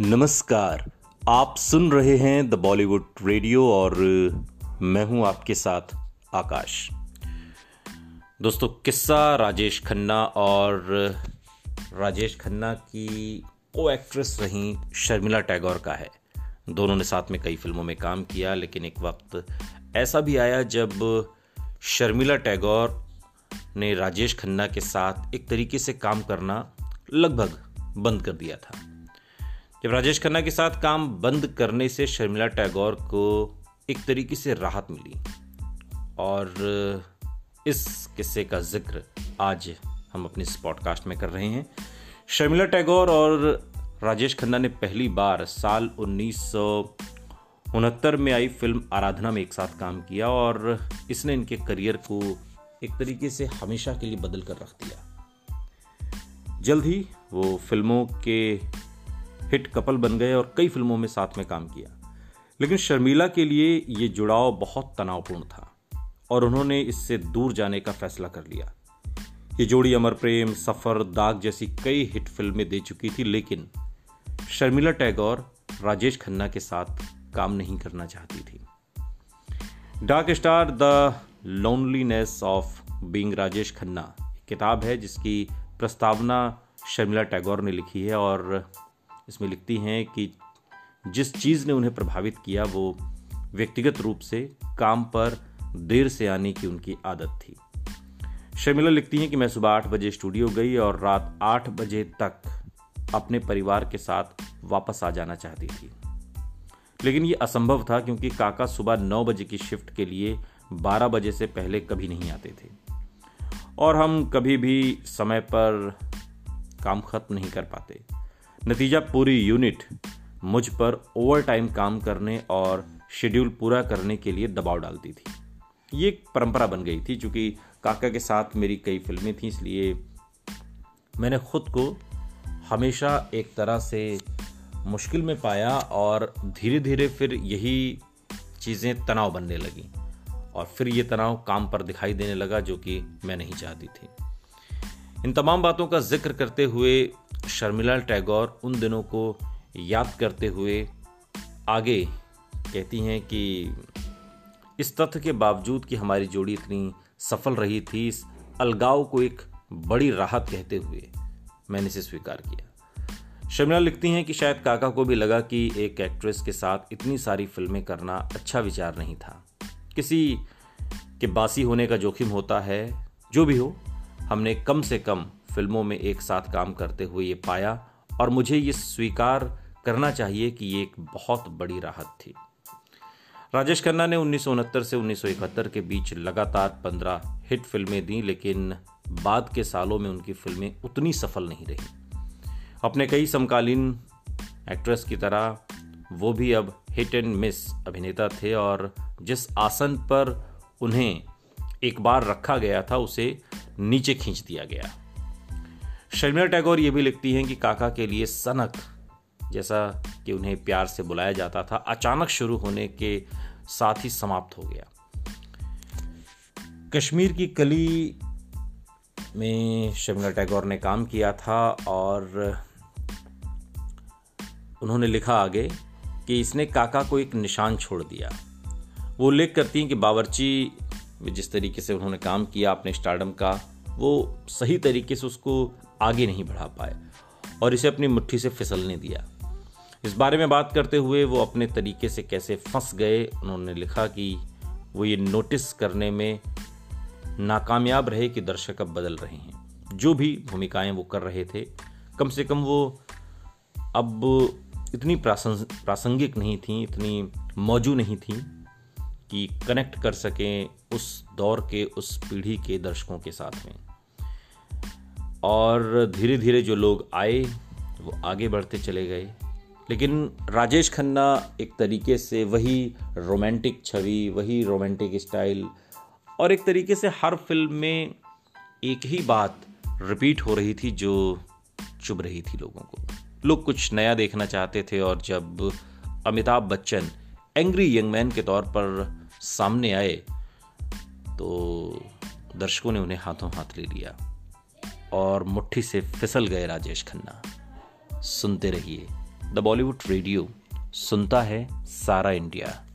नमस्कार। आप सुन रहे हैं द बॉलीवुड रेडियो और मैं हूँ आपके साथ आकाश। दोस्तों, किस्सा राजेश खन्ना और राजेश खन्ना की को एक्ट्रेस रही शर्मिला टैगोर का है। दोनों ने साथ में कई फ़िल्मों में काम किया, लेकिन एक वक्त ऐसा भी आया जब शर्मिला टैगोर ने राजेश खन्ना के साथ एक तरीके से काम करना लगभग बंद कर दिया था। जब राजेश खन्ना के साथ काम बंद करने से शर्मिला टैगोर को एक तरीके से राहत मिली। और इस किस्से का ज़िक्र आज हम अपने इस पॉडकास्ट में कर रहे हैं। शर्मिला टैगोर और राजेश खन्ना ने पहली बार साल उन्नीस उनहत्तर में आई फ़िल्म आराधना में एक साथ काम किया और इसने इनके करियर को एक तरीके से हमेशा के लिए बदल कर रख दिया। जल्द ही वो फ़िल्मों के हिट कपल बन गए और कई फ़िल्मों में साथ में काम किया। लेकिन शर्मिला के लिए ये जुड़ाव बहुत तनावपूर्ण था और उन्होंने इससे दूर जाने का फैसला कर लिया। ये जोड़ी अमर प्रेम, सफ़र, दाग जैसी कई हिट फ़िल्में दे चुकी थी, लेकिन शर्मिला टैगोर राजेश खन्ना के साथ काम नहीं करना चाहती थी। Dark Star the Loneliness of Being Rajesh Khanna किताब है जिसकी प्रस्तावना शर्मिला टैगोर ने लिखी है और इसमें लिखती हैं कि जिस चीज़ ने उन्हें प्रभावित किया, वो व्यक्तिगत रूप से काम पर देर से आने की उनकी आदत थी। शर्मिला लिखती हैं कि मैं सुबह आठ बजे स्टूडियो गई और रात आठ बजे तक अपने परिवार के साथ वापस आ जाना चाहती थी। लेकिन ये असंभव था क्योंकि काका सुबह नौ बजे की शिफ्ट के लिए बारह बजे से पहले कभी नहीं आते थे। और हम कभी भी समय पर काम खत्म नहीं कर पाते। नतीजा पूरी यूनिट मुझ पर ओवर टाइम काम करने और शेड्यूल पूरा करने के लिए दबाव डालती थी। ये एक परंपरा बन गई थी, चूँकि काका के साथ मेरी कई फ़िल्में थीं, इसलिए मैंने खुद को हमेशा एक तरह से मुश्किल में पाया और धीरे धीरे फिर यही चीज़ें तनाव बनने लगी और फिर ये तनाव काम पर दिखाई देने लगा, जो कि मैं नहीं चाहती थी। इन तमाम बातों का ज़िक्र करते हुए शर्मिला टैगोर उन दिनों को याद करते हुए आगे कहती हैं कि इस तथ्य के बावजूद कि हमारी जोड़ी इतनी सफल रही थी, इस अलगाव को एक बड़ी राहत कहते हुए मैंने इसे स्वीकार किया। शर्मिला लिखती हैं कि शायद काका को भी लगा कि एक एक्ट्रेस के साथ इतनी सारी फ़िल्में करना अच्छा विचार नहीं था। किसी के बासी होने का जोखिम होता है, जो भी हो हमने कम से कम फ़िल्मों में एक साथ काम करते हुए ये पाया और मुझे ये स्वीकार करना चाहिए कि ये एक बहुत बड़ी राहत थी। राजेश खन्ना ने उन्नीस से उन्नीस के बीच लगातार पंद्रह हिट फ़िल्में दी, लेकिन बाद के सालों में उनकी फ़िल्में उतनी सफल नहीं रही। अपने कई समकालीन एक्ट्रेस की तरह, वो भी अब हिट एंड मिस अभिनेता थे और जिस आसन पर उन्हें एक बार रखा गया था, उसे नीचे खींच दिया गया। शर्मिला टैगोर ये भी लिखती हैं कि काका के लिए सनक जैसा कि उन्हें प्यार से बुलाया जाता था, अचानक शुरू होने के साथ ही समाप्त हो गया। कश्मीर की कली में शर्मिला टैगोर ने काम किया था और उन्होंने लिखा आगे कि इसने काका को एक निशान छोड़ दिया। वो उल्लेख करती हैं कि बावर्ची जिस तरीके से उन्होंने काम किया अपने स्टार्डम का, वो सही तरीके से उसको आगे नहीं बढ़ा पाए और इसे अपनी मुट्ठी से फिसलने दिया। इस बारे में बात करते हुए वो अपने तरीके से कैसे फंस गए, उन्होंने लिखा कि वो ये नोटिस करने में नाकामयाब रहे कि दर्शक अब बदल रहे हैं। जो भी भूमिकाएँ वो कर रहे थे, कम से कम वो अब इतनी प्रासंगिक नहीं थी, इतनी मौजू नहीं थी। कि कनेक्ट कर सकें उस दौर के, उस पीढ़ी के दर्शकों के साथ में। और धीरे धीरे जो लोग आए, वो आगे बढ़ते चले गए। लेकिन राजेश खन्ना एक तरीके से वही रोमांटिक छवि, वही रोमांटिक स्टाइल और एक तरीके से हर फ़िल्म में एक ही बात रिपीट हो रही थी जो चुभ रही थी लोगों को। लोग कुछ नया देखना चाहते थे और जब Amitabh Bachchan angry young man के तौर पर सामने आए तो दर्शकों ने उन्हें हाथों हाथ ले लिया और मुट्ठी से फिसल गए राजेश खन्ना। सुनते रहिए द बॉलीवुड रेडियो, सुनता है सारा इंडिया।